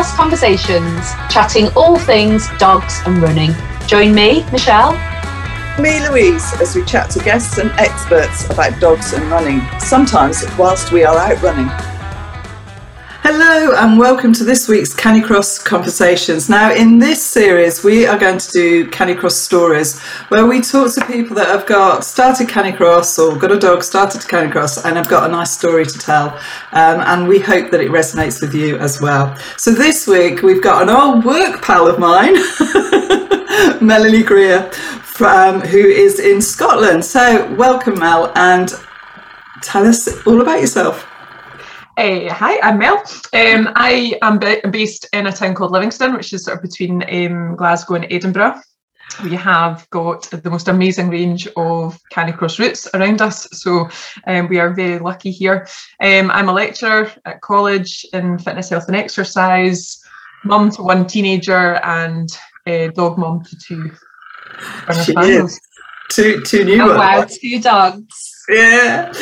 Conversations, chatting all things dogs and running. Join me, Michelle. Me, Louise, as we chat to guests and experts about dogs and running, sometimes whilst we are out running. Hello and welcome to this week's Canicross Conversations. Now, in this series, we are going to do Canicross stories where we talk to people that have got started Canicross or got a dog started to Canicross and have got a nice story to tell. Um, and we hope that it resonates with you as well. So, this week, we've got an old work pal of mine, Melanie Greer, from, who is in Scotland. So, welcome, Mel, and tell us all about yourself. Uh, hi, I'm Mel. Um, I am based in a town called Livingston, which is sort of between um, Glasgow and Edinburgh. We have got the most amazing range of Canicross routes around us, so um, we are very lucky here. Um, I'm a lecturer at college in fitness, health, and exercise, mum to one teenager, and uh, dog mum to two. She is. Two, two new oh, Wow, two dogs. Yeah.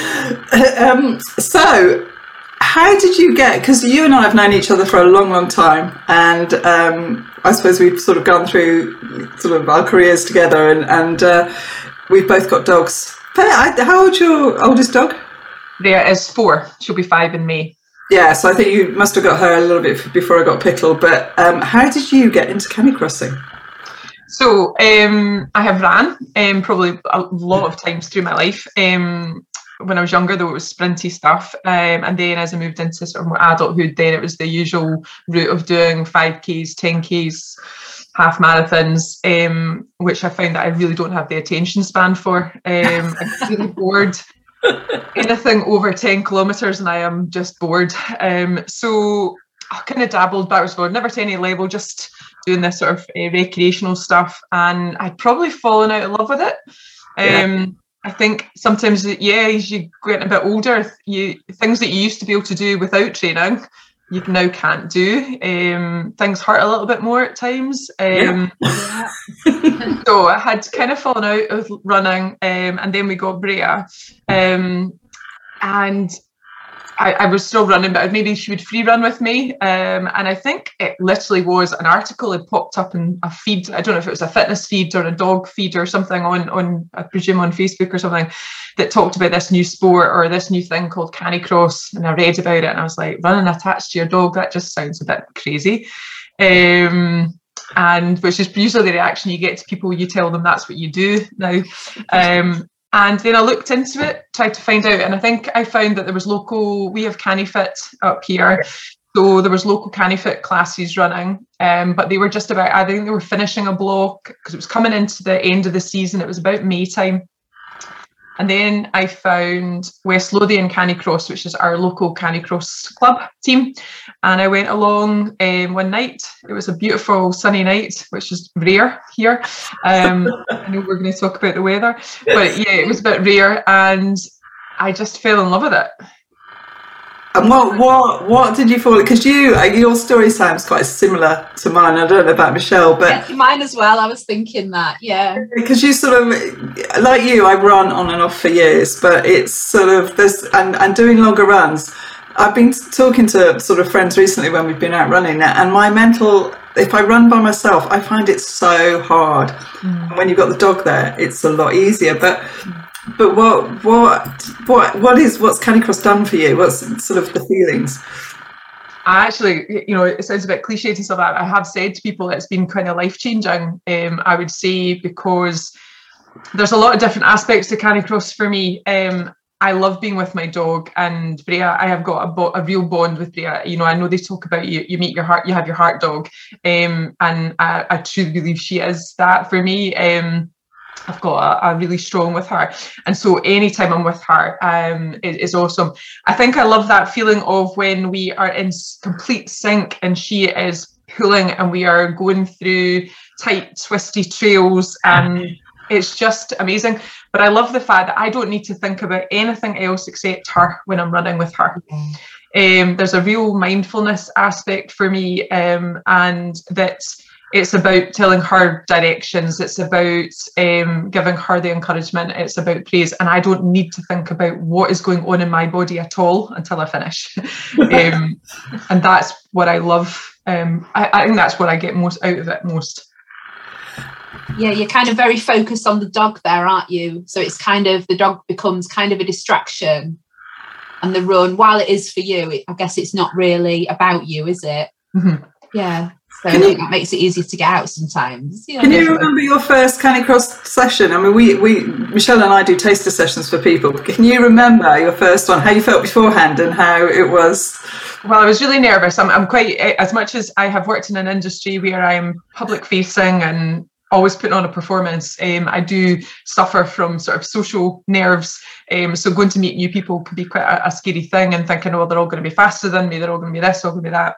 Um, so how did you get? Because you and I have known each other for a long, long time, and um, I suppose we've sort of gone through sort of our careers together, and, and uh, we've both got dogs. How old's your oldest dog? There is four. She'll be five in May. Yeah, so I think you must have got her a little bit before I got Pickle. But um, how did you get into canicrossing? So um, I have ran um, probably a lot of times through my life. Um, when I was younger, though, it was sprinty stuff. Um, and then as I moved into sort of more adulthood, then it was the usual route of doing 5Ks, 10Ks, half marathons, um, which I found that I really don't have the attention span for. Um, I'm really bored. Anything over 10 kilometres and I am just bored. Um, so I kind of dabbled backwards forward, never to any level, just doing this sort of uh, recreational stuff. And I'd probably fallen out of love with it. Um, yeah I think sometimes, yeah, as you get a bit older, you things that you used to be able to do without training, you now can't do. Um, things hurt a little bit more at times. Um, yeah. so I had kind of fallen out of running, um, and then we got Brea, um, and I, I, was still running, but maybe she would free run with me. Um, and I think it literally was an article that popped up in a feed. I don't know if it was a fitness feed or a dog feed or something on, on I presume on Facebook or something that talked about this new sport or this new thing called canicross. And I read about it and I was like, running attached to your dog, that just sounds a bit crazy. Um, and which is usually the reaction you get to people you tell them that's what you do now um, and then I looked into it, tried to find out, and I think I found that there was local. We have CaniFit up here, so there was local CaniFit classes running, um, but they were just about. I think they were finishing a block because it was coming into the end of the season. It was about May time, and then I found West Lothian Canicross, which is our local Canicross club team. And I went along um, one night. It was a beautiful sunny night, which is rare here. Um, I know we're going to talk about the weather, but yeah, it was a bit rare. And I just fell in love with it. And what what what did you fall? Because you uh, your story sounds quite similar to mine. I don't know about Michelle, but yeah, mine as well. I was thinking that, yeah. Because you sort of like you, I run on and off for years, but it's sort of this and and doing longer runs. I've been talking to sort of friends recently when we've been out running, and my mental. If I run by myself, I find it so hard. Mm. When you've got the dog there, it's a lot easier. But mm but what what what what is what's Canicross done for you? What's sort of the feelings? I actually, you know, it sounds a bit cliche and stuff. I have said to people it's been kind of life changing. Um, I would say because there's a lot of different aspects to Canicross for me. Um, I love being with my dog and Brea. I have got a, bo- a real bond with Brea. You know, I know they talk about you. You meet your heart. You have your heart dog, um, and I, I truly believe she is that for me. Um, I've got a, a, really strong with her. And so anytime I'm with her um, is, is awesome. I think I love that feeling of when we are in complete sync and she is pulling and we are going through tight, twisty trails and it's just amazing. But I love the fact that I don't need to think about anything else except her when I'm running with her. Um, there's a real mindfulness aspect for me um, and that it's about telling her directions it's about um, giving her the encouragement it's about praise and i don't need to think about what is going on in my body at all until i finish um, and that's what i love um, I, I think that's what I get most out of it most. Yeah, you're kind of very focused on the dog there, aren't you? So it's kind of the dog becomes kind of a distraction, and the run, while it is for you, it, I guess it's not really about you, is it? Mhm. Yeah. So Can you- that makes it easier to get out sometimes. You know, Can you remember your first Canicross session? I mean, we, we Michelle and I do taster sessions for people. Can you remember your first one? How you felt beforehand and how it was? Well, I was really nervous. I'm, I'm quite, as much as I have worked in an industry where I'm public facing and always putting on a performance, um, I do suffer from sort of social nerves. Um, so going to meet new people could be quite a, a scary thing and thinking, oh, they're all going to be faster than me, they're all going to be this, all going to be that.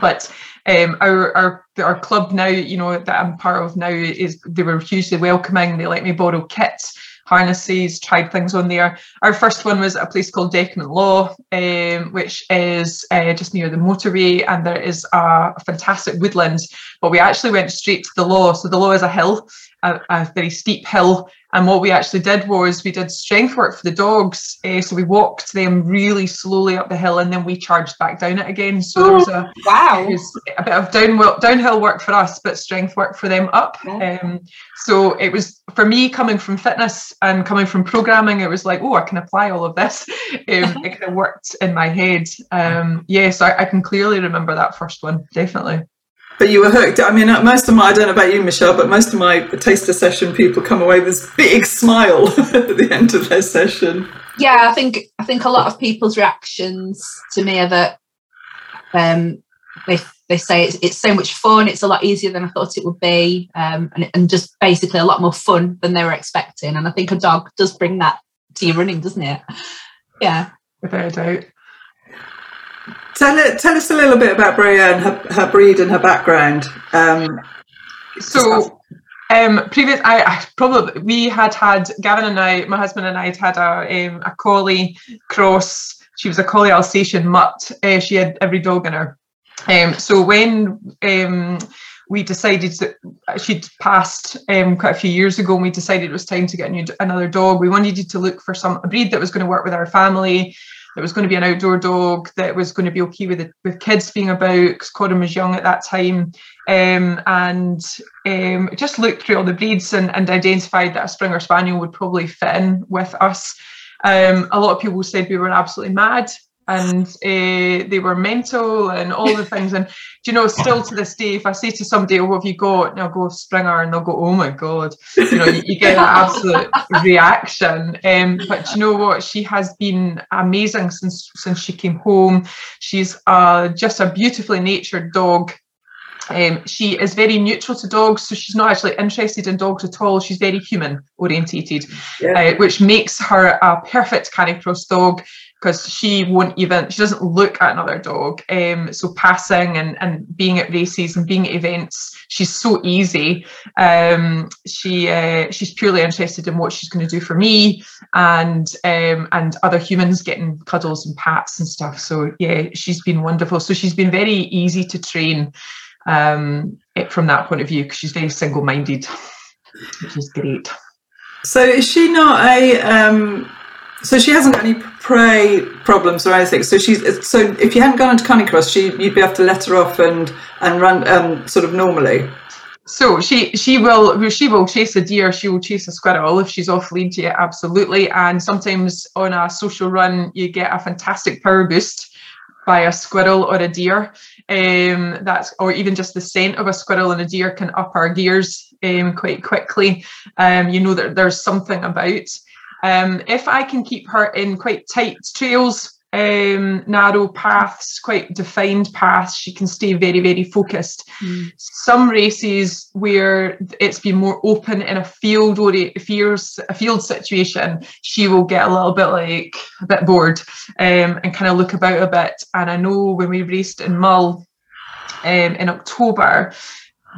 But um, our, our our club now, you know, that I'm part of now is they were hugely welcoming. They let me borrow kits, harnesses, tried things on there. Our first one was a place called Dechmont Law, um, which is uh, just near the motorway, and there is a fantastic woodland. But we actually went straight to the Law. So the Law is a hill, a, a very steep hill. And what we actually did was we did strength work for the dogs. Uh, so we walked them really slowly up the hill, and then we charged back down it again. So there was a Wow. was a bit of downhill downhill work for us, but strength work for them up. Yeah. Um, so it was for me coming from fitness and coming from programming. It was like, oh, I can apply all of this. Um, it kind of worked in my head. Um, yes, I, I can clearly remember that first one. Definitely. But you were hooked. I mean, uh, most of my, I don't know about you, Michelle, but most of my taster session people come away with this big smile at the end of their session. yeah i think i think a lot of people's reactions to me are that um they they say it's, it's so much fun it's a lot easier than i thought it would be um and, and just basically a lot more fun than they were expecting and i think a dog does bring that to your running doesn't it yeah Without a doubt. Tell, it, tell us a little bit about Brea and her, her breed and her background. Um, So, um, previous, I, I probably we had had Gavin and I, my husband and I had had a um, a collie cross. She was a collie Alsatian mutt. Uh, she had every dog in her. Um, so when um, we decided that she'd passed um, quite a few years ago, and we decided it was time to get a new, another dog. We wanted to look for some a breed that was going to work with our family. That was going to be an outdoor dog. That was going to be okay with the, with kids being about. Because Corin was young at that time um, and um, just looked through all the breeds and, and identified that a Springer Spaniel would probably fit in with us. Um, a lot of people said we were absolutely mad and uh, they were mental and all the things. And do you know, still to this day, if I say to somebody, "Oh, what have you got?" and I'll go Springer, and they'll go, "Oh my god!" You know, you, you get that absolute reaction. Um, but do you know what? She has been amazing since since she came home. She's uh, just a beautifully natured dog. Um, she is very neutral to dogs, so she's not actually interested in dogs at all. She's very human orientated, Yeah. uh, which makes her a perfect canicross dog because she won't even she doesn't look at another dog. Um, so passing and and being at races and being at events, she's so easy. Um, she uh, she's purely interested in what she's going to do for me and um, and other humans getting cuddles and pats and stuff. So yeah, she's been wonderful. So she's been very easy to train um, from that point of view because she's very single-minded, which is great. so is she not a? So she hasn't got any prey problems or anything. So she's so if you hadn't gone into Canicross, she you'd be able to let her off and and run um, sort of normally. So she she will she will chase a deer, she will chase a squirrel if she's off lead, yeah, absolutely. And sometimes on a social run, you get a fantastic power boost by a squirrel or a deer. Um, that's or even just the scent of a squirrel and a deer can up our gears um, quite quickly. Um, you know that there's something about. Um, if I can keep her in quite tight trails, um, narrow paths, quite defined paths, she can stay very, very focused some races where it's been more open in a field or a fears a field situation, she will get a little bit like a bit bored um, and kind of look about a bit. And I know when we raced in Mull um, in October,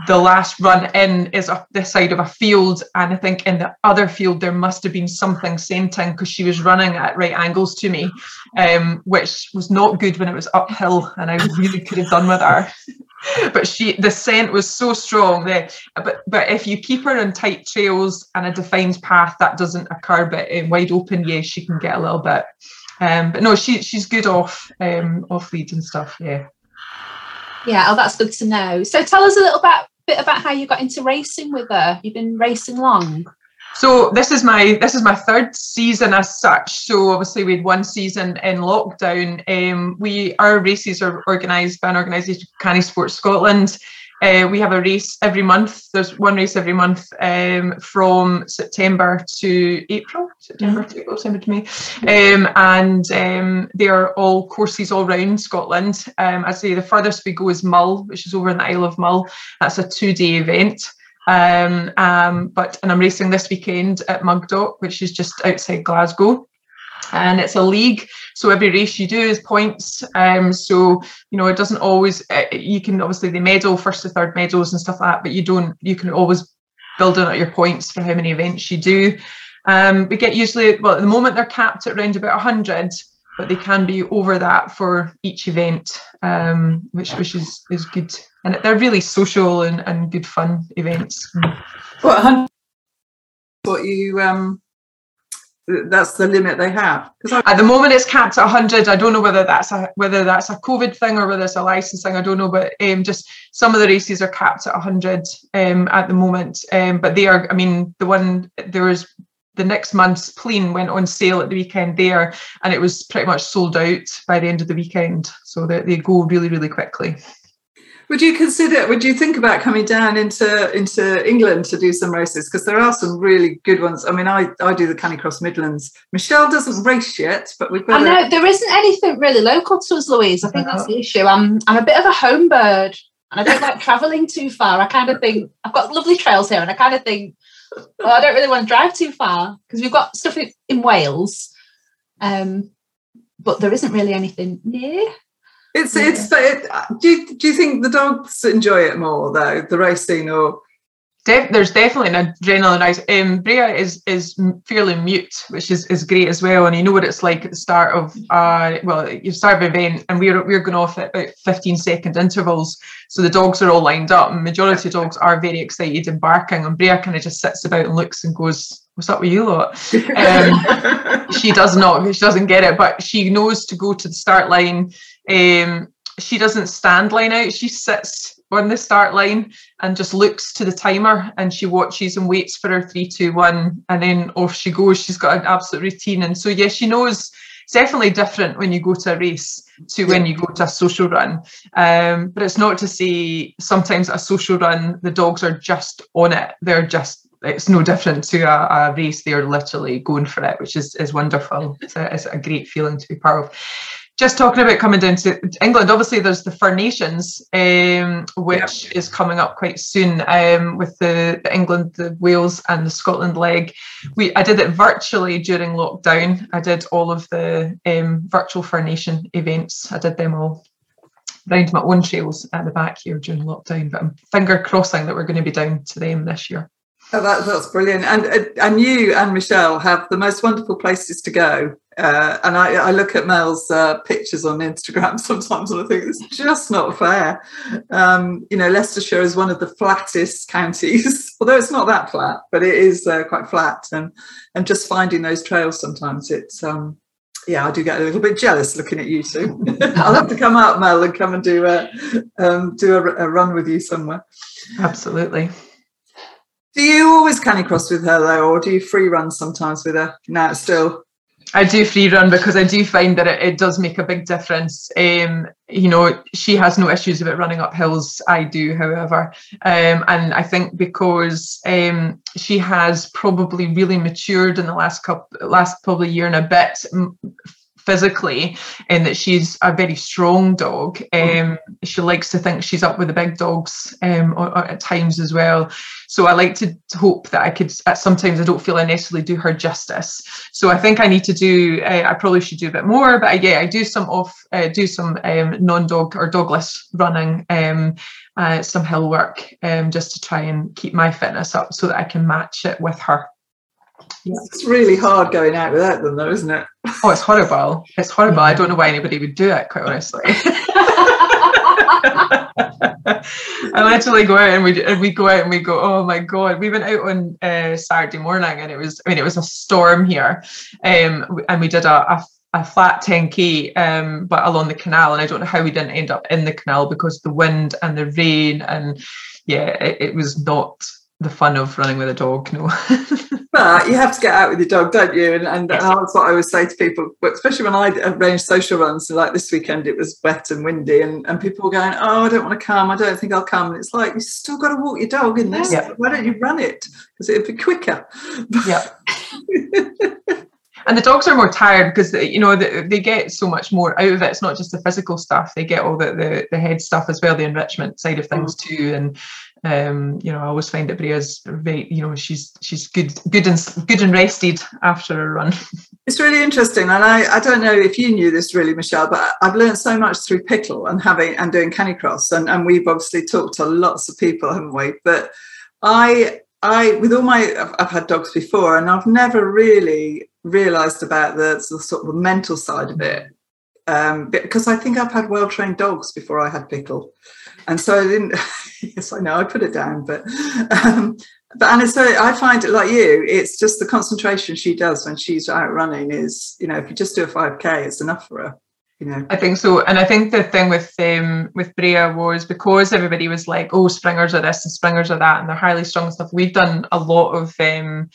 the last run in is up this side of a field, and I think in the other field there must have been something scenting because she was running at right angles to me, um, which was not good when it was uphill, and I really could have done with her. But she the scent was so strong that but but if you keep her on tight trails and a defined path that doesn't occur but in wide open yes she can get a little bit. Um but no she she's good off um off lead and stuff yeah Yeah, oh, that's good to know. So tell us a little bit, bit about how you got into racing with her. You've been racing long. So this is my this is my third season as such. So obviously we had one season in lockdown. Um, we our races are organised by an organisation, CaniSports Scotland. Uh, we have a race every month. There's one race every month um, from September to April, September to April, September to May. Um, and um, they are all courses all round Scotland. Um, I say the furthest we go is Mull, which is over in the Isle of Mull. That's a two day event. Um, um, but and I'm racing this weekend at Mugdock, which is just outside Glasgow and it's a league so every race you do is points um, so you know it doesn't always uh, you can obviously the medal first to third medals and stuff like that but you don't you can always build on your points for how many events you do. Um, we get usually well at the moment they're capped at around about 100 but they can be over that for each event um, which which is is good. And they're really social and, and good fun events. What what you um that's the limit they have. At the moment, it's capped at 100. I don't know whether that's a whether that's a COVID thing or whether it's a licensing. I don't know, but um, just some of the races are capped at 100 um, at the moment. Um, but they are. I mean, the one there was the next month's plane went on sale at the weekend there, and it was pretty much sold out by the end of the weekend. So they, they go really, really quickly. Would you consider? Would you think about coming down into into England to do some races? Because there are some really good ones. I mean, I I do the Canicross Midlands. Michelle doesn't race yet, but we've got. I know there isn't anything really local to us, Louise. I think that's the issue. I'm I'm a bit of a home bird, and I don't like travelling too far. I kind of think I've got lovely trails here, and I kind of think, well, I don't really want to drive too far because we've got stuff in, in Wales, um, but there isn't really anything near. It's yeah. it's. It, do you do you think the dogs enjoy it more though the racing or? Def, there's definitely an adrenaline rise. Um, Brea is is fairly mute, which is, is great as well. And you know what it's like at the start of uh well, you start of event, and we're we're going off at about 15 second intervals. So the dogs are all lined up, and majority of dogs are very excited and barking. And Brea kind of just sits about and looks and goes, "What's up with you lot?" Um, she does not. She doesn't get it, but she knows to go to the start line. Um, she doesn't stand line out. She sits on the start line and just looks to the timer and she watches and waits for her three, two, one, and then off she goes. She's got an absolute routine. And so, yeah, she knows it's definitely different when you go to a race to when you go to a social run. Um, but it's not to say sometimes a social run, the dogs are just on it. They're just, it's no different to a, a race. They're literally going for it, which is, is wonderful. It's a, it's a great feeling to be part of just talking about coming down to England, obviously there's the Fur Nations, um, which yeah. is coming up quite soon um, with the, the, England, the Wales, and the Scotland leg. We I did it virtually during lockdown. I did all of the um, virtual Fur Nation events. I did them all round my own trails at the back here during lockdown. But I'm finger crossing that we're going to be down to them this year. Oh, that, that's brilliant. And uh, and you and Michelle have the most wonderful places to go. Uh, and I, I, look at Mel's uh, pictures on Instagram sometimes and I think it's just not fair. Um, you know, Leicestershire is one of the flattest counties, although it's not that flat, but it is uh, quite flat. And and just finding those trails sometimes, it's um, yeah, I do get a little bit jealous looking at you two. I'll have to come out, Mel, and come and do a um, do a, a run with you somewhere. Absolutely. Do you always canicross with her though, or do you free run sometimes with her now still? I do free run because I do find that it, it does make a big difference. Um, you know, she has no issues about running up hills. I do, however, um, and I think because um, she has probably really matured in the last couple, last probably year and a bit physically and that she's a very strong dog. Um, she likes to think she's up with the big dogs um, or, or at times as well. So I like to hope that I could, sometimes I don't feel I necessarily do her justice. So I think I need to do, uh, I probably should do a bit more, but I, yeah, I do some off, uh, do some um, non-dog or dogless running, um, uh, some hill work, um, just to try and keep my fitness up so that I can match it with her. Yeah. It's really hard going out without them, though, isn't it? Oh, it's horrible. It's horrible. I don't know why anybody would do it, quite honestly. I literally go out and we and we go out and we go. Oh my god! We went out on uh, Saturday morning and it was. I mean, it was a storm here, um, and we did a, a a flat 10k um, but along the canal and i don't know how we didn't end up in the canal because the wind and the rain and yeah it, it was not the fun of running with a dog no but you have to get out with your dog don't you? And, and yes. that's what i always say to people especially when i arrange social runs so like this weekend it was wet and windy and, and people were going oh i don't want to come i don't think i'll come. And it's like you still got to walk your dog in this. Yeah. why don't you run it? Because it'd be quicker. Yeah. And the dogs are more tired because you know they, they get so much more out of it. It's not just the physical stuff. They get all the the, the head stuff as well the enrichment side of things mm. too and um, you know I always find that Bria's very you know she's she's good good and good and rested after a run. It's really interesting and I, I don't know if you knew this really Michelle but I've learned so much through pickle and having and doing canicross and, and we've obviously talked to lots of people haven't we? But I I, with all my, I've, I've, had dogs before, and I've never really realised about the, the, sort of mental side of it, um, because I think I've had well trained dogs before I had pickle, and so I didn't. yes, I know I put it down, but um, but and so I find it like you. It's just the concentration she does when she's out running is, you know, if you just do a five k, it's enough for her you know. I think so, and I think the thing with um with Bria was because everybody was like, "Oh, springers are this and springers are that," and they're highly strung stuff. We've done a lot of um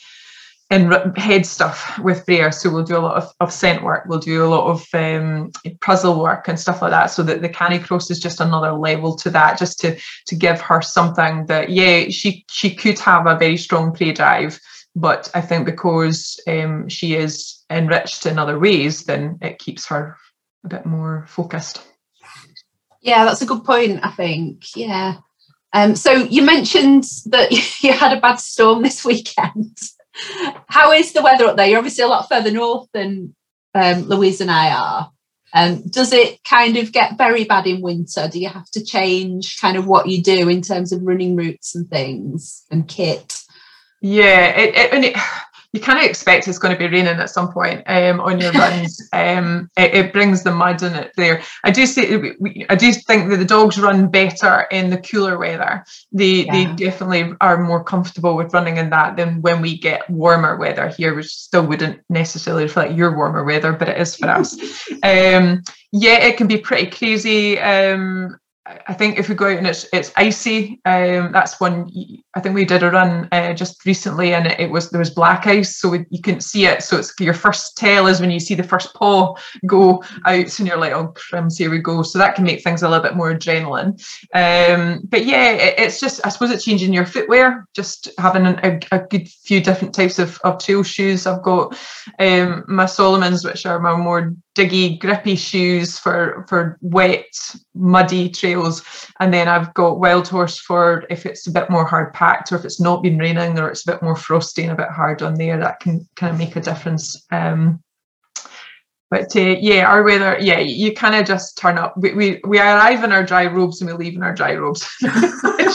in head stuff with Bria, so we'll do a lot of, of scent work, we'll do a lot of um, puzzle work and stuff like that. So that the canicross is just another level to that, just to to give her something that yeah, she she could have a very strong prey drive, but I think because um, she is enriched in other ways, then it keeps her a bit more focused. Yeah, that's a good point, I think. Yeah. Um, so you mentioned that you had a bad storm this weekend. How is the weather up there? You're obviously a lot further north than um, Louise and I are. Um, does it kind of get very bad in winter? Do you have to change kind of what you do in terms of running routes and things and kit? Yeah, it, it, and it, you kind of expect it's going to be raining at some point um, on your runs. um, it, it, brings the mud in it there. I do say I do think that the dogs run better in the cooler weather. They yeah. they definitely are more comfortable with running in that than when we get warmer weather here, which still wouldn't necessarily reflect your warmer weather, but it is for us. Um, yeah, it can be pretty crazy. Um, I think if we go out and it's it's icy, um, that's one. I think we did a run uh, just recently, and it, it, was there was black ice, so we, you couldn't see it. So it's your first tell is when you see the first paw go out, and you're like, oh crumbs, here we go. So that can make things a little bit more adrenaline. Um, but yeah, it, it's just I suppose it's changing your footwear, just having a, a, good few different types of, of trail shoes. I've got um, my Salomons, which are my more diggy, grippy shoes for for wet, muddy trails, and then I've got Wild Horse for if it's a bit more hard packed or if it's not been raining or it's a bit more frosty and a bit hard on there. That can kind of make a difference. Um, but uh, yeah, our weather, yeah, you kind of just turn up. We, we we arrive in our dry robes and we leave in our dry robes. Oh,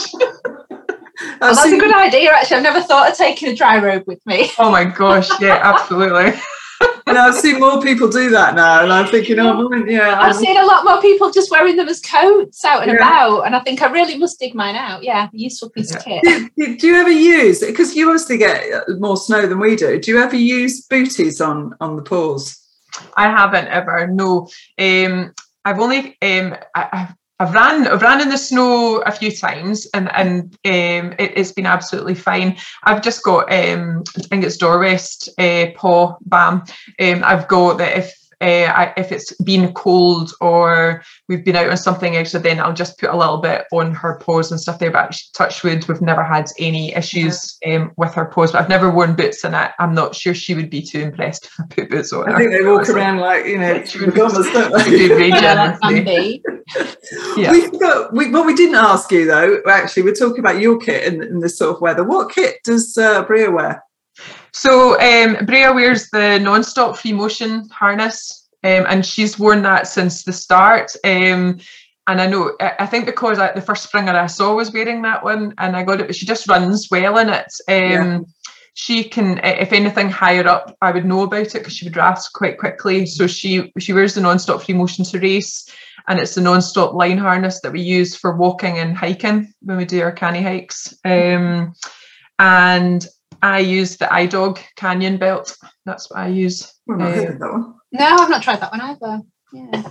that's a good idea. Actually, I've never thought of taking a dry robe with me. Oh my gosh! Yeah, absolutely and I've seen more people do that now, and I'm thinking, oh, yeah. I've seen a lot more people just wearing them as coats out and yeah. about, and I think I really must dig mine out. Yeah, useful piece yeah. of kit. Do, do, you ever use because you obviously get more snow than we do? Do you ever use booties on on the paws? I haven't ever. No, um, I've only um, I, I've I've ran I've ran in the snow a few times and and um, it, has been absolutely fine. I've just got um, I think it's Dorwest uh, paw bam. Um, I've got that if uh, I, if it's been cold or we've been out on something extra, then I'll just put a little bit on her paws and stuff there. But touch wood, we've never had any issues um, with her paws. But I've never worn boots in it. I'm not sure she would be too impressed if I put boots on. I her. think they walk around like you know pajamas, don't they? yeah. We've got we, what we didn't ask you though. Actually, we're talking about your kit in, in this sort of weather. What kit does uh, Bria wear? So um, Bria wears the non-stop free motion harness, um, and she's worn that since the start. Um, and I know, I think because I, the first springer I saw was wearing that one, and I got it, but she just runs well in it. Yeah. Um, she can, if anything higher up, I would know about it because she would rast quite quickly. So she she wears the non-stop free motion to race, and it's the non-stop line harness that we use for walking and hiking when we do our canny hikes. Um, and I use the iDog Canyon belt. That's what I use. Well, not heard that one. No, I've not tried that one either. Yeah.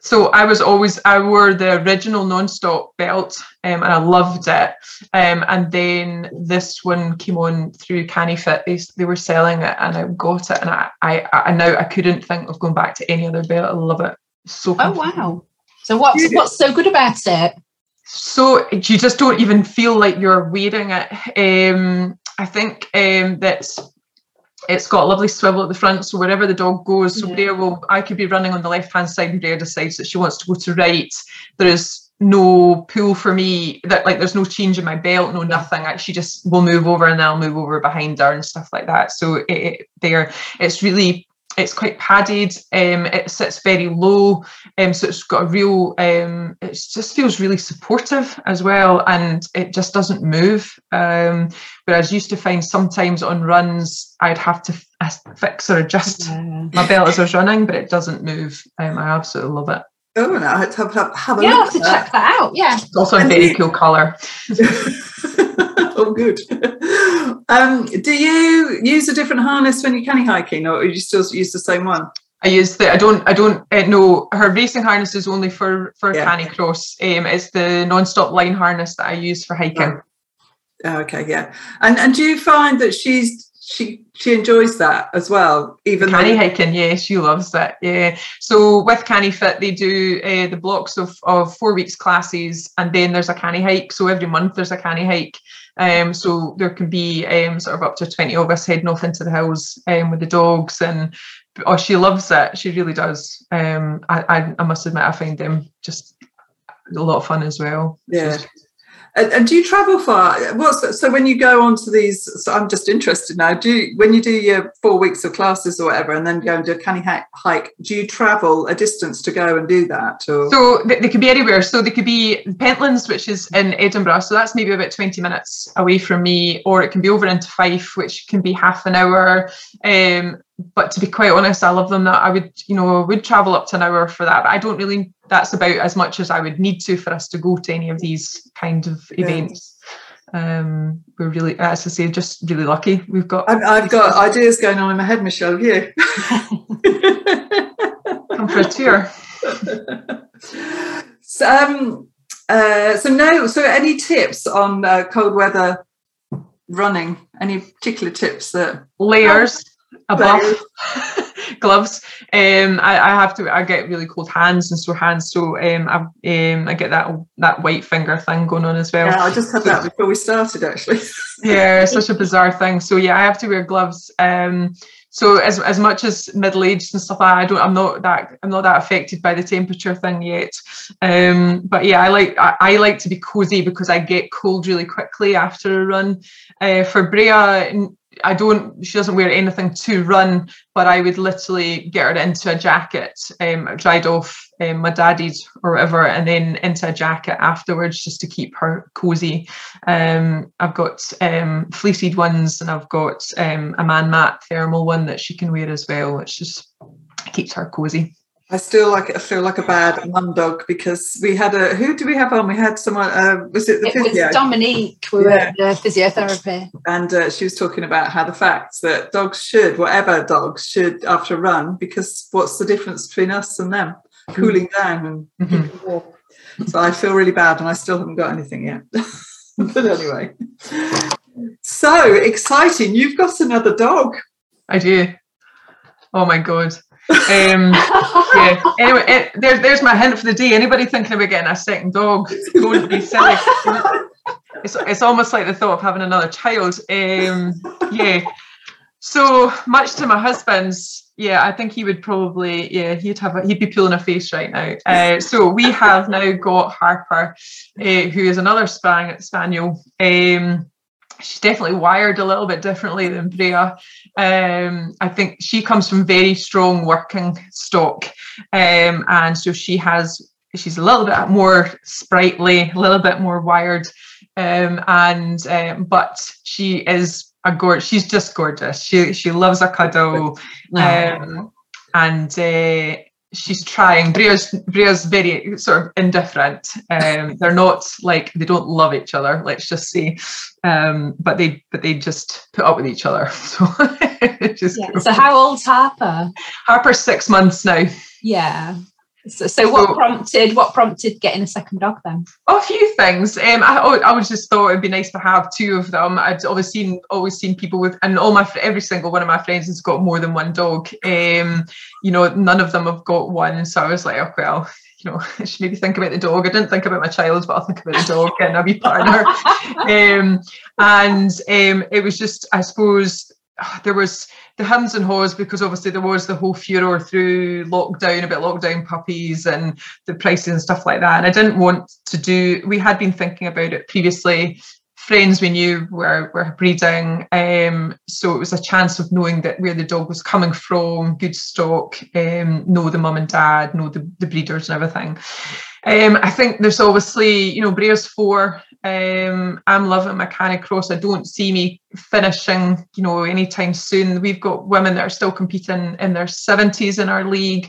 so I was always I wore the original non-stop belt um, and I loved it. Um, and then this one came on through CaniFit. They, they were selling it and I got it and I, I I now I couldn't think of going back to any other belt. I love it. So Oh comfortable. wow. So what's what's so good about it? So you just don't even feel like you're wearing it. Um, I think um, that's it's got a lovely swivel at the front, so wherever the dog goes, so Yeah. Brea will. I could be running on the left hand side, and Brea decides that she wants to go to right. There is no pull for me. That like there's no change in my belt, no nothing. Like, She just will move over, and then I'll move over behind her and stuff like that. So it, it there, it's really. It's quite padded. Um, it sits very low, um, so it's got a real. Um, it just feels really supportive as well, and it just doesn't move. Um, whereas I used to find sometimes on runs I'd have to f- fix or adjust my belt as I was running, but it doesn't move. Um, I absolutely love it. Oh, no, I have to have, have a Yeah, I'll have to that. check that out. Yeah. It's also a very cool colour. oh, good. Um, do you use a different harness when you're canny hiking, or do you still use the same one? I use the. I don't. I don't uh, know. Her racing harness is only for for Yeah. canicross. Um, it's the non-stop line harness that I use for hiking. Oh, okay, yeah. And and do you find that she's she she enjoys that as well, even Canny though hiking, yeah, she loves it. Yeah. So with CaniFit, they do uh, the blocks of, of four weeks classes, and then there's a canny hike. So every month there's a canny hike. Um, so there can be um, sort of up to 20 of us heading off into the hills um, with the dogs, and oh, she loves it. She really does. Um, I, I, I must admit, I find them just a lot of fun as well. Yeah. And, and do you travel far? What's so when you go on to these? So I'm just interested now. Do you, when you do your four weeks of classes or whatever, and then go and do a canny hi- hike? Do you travel a distance to go and do that? Or So they, they could be anywhere. So they could be Pentlands, which is in Edinburgh. So that's maybe about 20 minutes away from me, or it can be over into Fife, which can be half an hour. Um, but to be quite honest, I love them that I would, you know, would travel up to an hour for that. But I don't really, that's about as much as I would need to for us to go to any of these kind of Yeah. events. Um, we're really, as I say, just really lucky. We've got I've, I've got ideas going on in my head, Michelle. You. come for a tour. so, um, uh, so no. So, any tips on uh, cold weather running? Any particular tips that? layers above Layers. gloves. Um, I, I have to. I get really cold hands and sore hands, so um, I um, I get that that white finger thing going on as well. Yeah, I just had that before we started, actually. yeah, such a bizarre thing. So yeah, I have to wear gloves. Um, so as as much as middle aged and stuff like that, I don't. I'm not that. I'm not that affected by the temperature thing yet. Um, but yeah, I like I, I like to be cozy because I get cold really quickly after a run. Uh, for Brea, I don't. She doesn't wear anything to run, but I would literally get her into a jacket, um, dried off um, my daddy's or whatever, and then into a jacket afterwards just to keep her cozy. Um, I've got um, ones and I've got um, a man mat thermal one that she can wear as well, which just keeps her cozy. I still like I feel like a bad mum dog because we had a who do we have on? We had someone. Uh, was it the It was? Dominique. We were Yeah. at the physiotherapy. and uh, she was talking about how the fact that dogs should, whatever dogs should, after a run, because what's the difference between us and them? Cooling down and Mhm. So I feel really bad, and I still haven't got anything yet. but anyway, so exciting! You've got another dog. I do. Oh my god. Um, yeah. Anyway, it, there, there's my hint for the day. Anybody thinking about getting a second dog? Don't be silly. It's, it's almost like the thought of having another child. Um, yeah. So much to my husband's, yeah, I think he would probably, yeah, he'd have, a, he'd be pulling a face right now. Uh, so we have now got Harper, uh, who is another span, spaniel. Um, she's definitely wired a little bit differently than Brea. Um, I think she comes from very strong working stock, um, and so she has she's a little bit more sprightly, a little bit more wired, um, and um, but she is a gorgeous. She's just gorgeous. She she loves a cuddle, um, and uh, she's trying. Bria's Bria's very sort of indifferent. Um, they're not like they don't love each other. Let's just say, um, but they but they just put up with each other. So, just yeah. so how old's Harper? Harper's six months now. Yeah. So, so what prompted what prompted getting a second dog then? A few things. Um, I, I was just thought it'd be nice to have two of them. I'd always seen always seen people with, and all my every single one of my friends has got more than one dog. Um, you know, none of them have got one, so I was like, oh well, you know, I should maybe think about the dog. I didn't think about my child, but I'll think about the dog and a wee partner. um, and um, it was just, I suppose, there was the hums and haws because obviously there was the whole furor through lockdown about lockdown puppies and the prices and stuff like that. And I didn't want to do. We had been thinking about it previously. Friends we knew were were breeding, um, so it was a chance of knowing that where the dog was coming from, good stock, um, know the mum and dad, know the, the breeders and everything. Um, I think there's obviously, you know, Bria's four. Um, I'm loving my Canicross. I don't see me finishing, you know, anytime soon. We've got women that are still competing in their 70s in our league.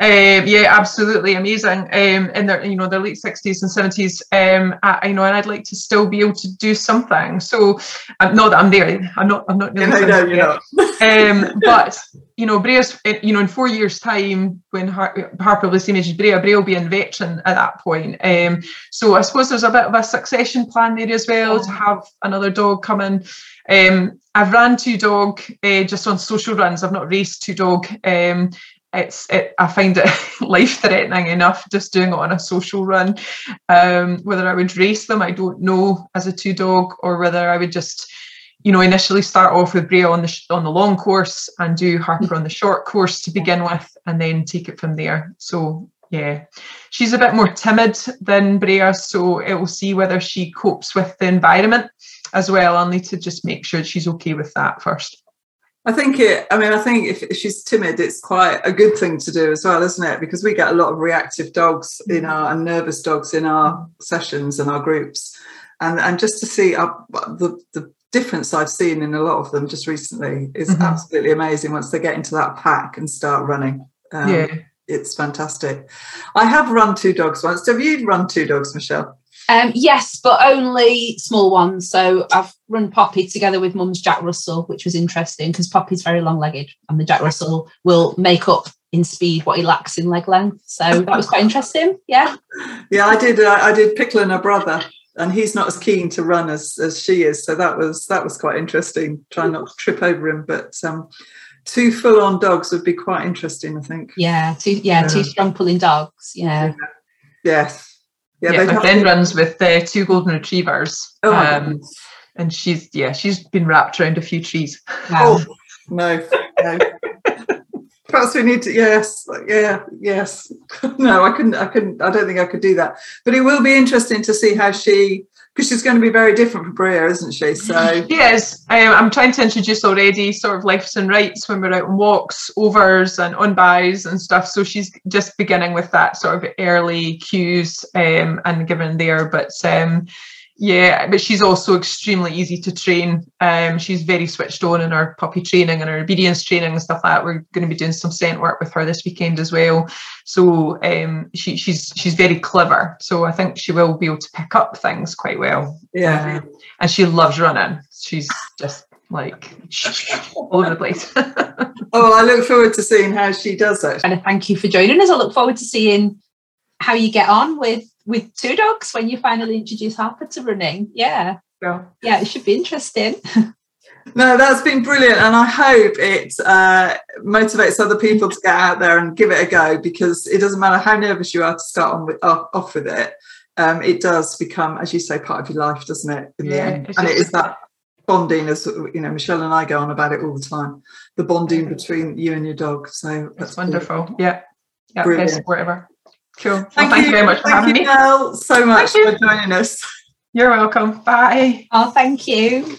Um, yeah, absolutely amazing. Um, in their, you know, their late sixties and seventies. Um, I, I, know, and I'd like to still be able to do something. So, um, not that I'm there. I'm not. I'm not. Really no, no, you're not. um, but you know, Bria's, you know, in four years' time, when Har- Harper will be same age as Brea, Brea will be in veteran at that point. Um, so I suppose there's a bit of a succession plan there as well to have another dog come in. Um, I've ran two dog uh, just on social runs. I've not raced two dog. Um, it's it, I find it life threatening enough just doing it on a social run. Um, whether I would race them, I don't know as a two dog, or whether I would just you know, initially start off with Brea on the on the long course and do Harper on the short course to begin with, and then take it from there. So yeah, she's a bit more timid than Brea, so it will see whether she copes with the environment as well. I'll need to just make sure she's okay with that first. I think it. I mean, I think if, if, she's timid, it's quite a good thing to do as well, isn't it? Because we get a lot of reactive dogs in our and nervous dogs in our sessions and our groups, and and just to see our, the the difference I've seen in a lot of them just recently is mm-hmm. absolutely amazing once they get into that pack and start running. Um, yeah. It's fantastic. I have run two dogs once. Have you run two dogs, Michelle? Um, yes, but only small ones. So I've run Poppy together with Mum's Jack Russell, which was interesting because Poppy's very long legged and the Jack Russell will make up in speed what he lacks in leg length. So that was quite interesting. Yeah. Yeah, I did. Uh, I did Pickle and a brother and he's not as keen to run as as she is. So that was that was quite interesting. Trying not to trip over him, but um, two full on dogs would be quite interesting. I think. Yeah, two yeah, two strong pulling dogs. Yeah. yeah. Yes. Yeah, yeah friend to... runs with uh, two golden retrievers. Oh, um, and she's yeah, she's been wrapped around a few trees. Oh no, no. perhaps we need to yes yeah yes no i couldn't i couldn't i don't think i could do that but it will be interesting to see how she because she's going to be very different from Brea, isn't she? So yes, um, I'm trying to introduce already sort of lefts and rights when we're out on walks, overs and on bys and stuff. So she's just beginning with that sort of early cues um, and given there. But um, yeah, but she's also extremely easy to train. Um, she's very switched on in her puppy training and her obedience training and stuff like that. We're going to be doing some scent work with her this weekend as well. So um, she, she's she's very clever. So I think she will be able to pick up things quite well. Yeah, uh, and she loves running. She's just like all over the place. oh, I look forward to seeing how she does it. And thank you for joining us. I look forward to seeing how you get on with with two dogs when you finally introduce Harper to running. Yeah. Yeah, yeah it should be interesting. no, that's been brilliant. And I hope it uh, motivates other people to get out there and give it a go because it doesn't matter how nervous you are to start on with, off, off with it. Um, it does become, as you say, part of your life, doesn't it? In yeah, the end, and it is that bonding, as you know, Michelle and I go on about it all the time. The bonding between you and your dog. So that's wonderful. Cool. Yeah, yeah, best whatever. Cool. Thank, well, thank you. you. very much for thank having you, me. Mel, so much for joining us. You're welcome. Bye. Oh, thank you.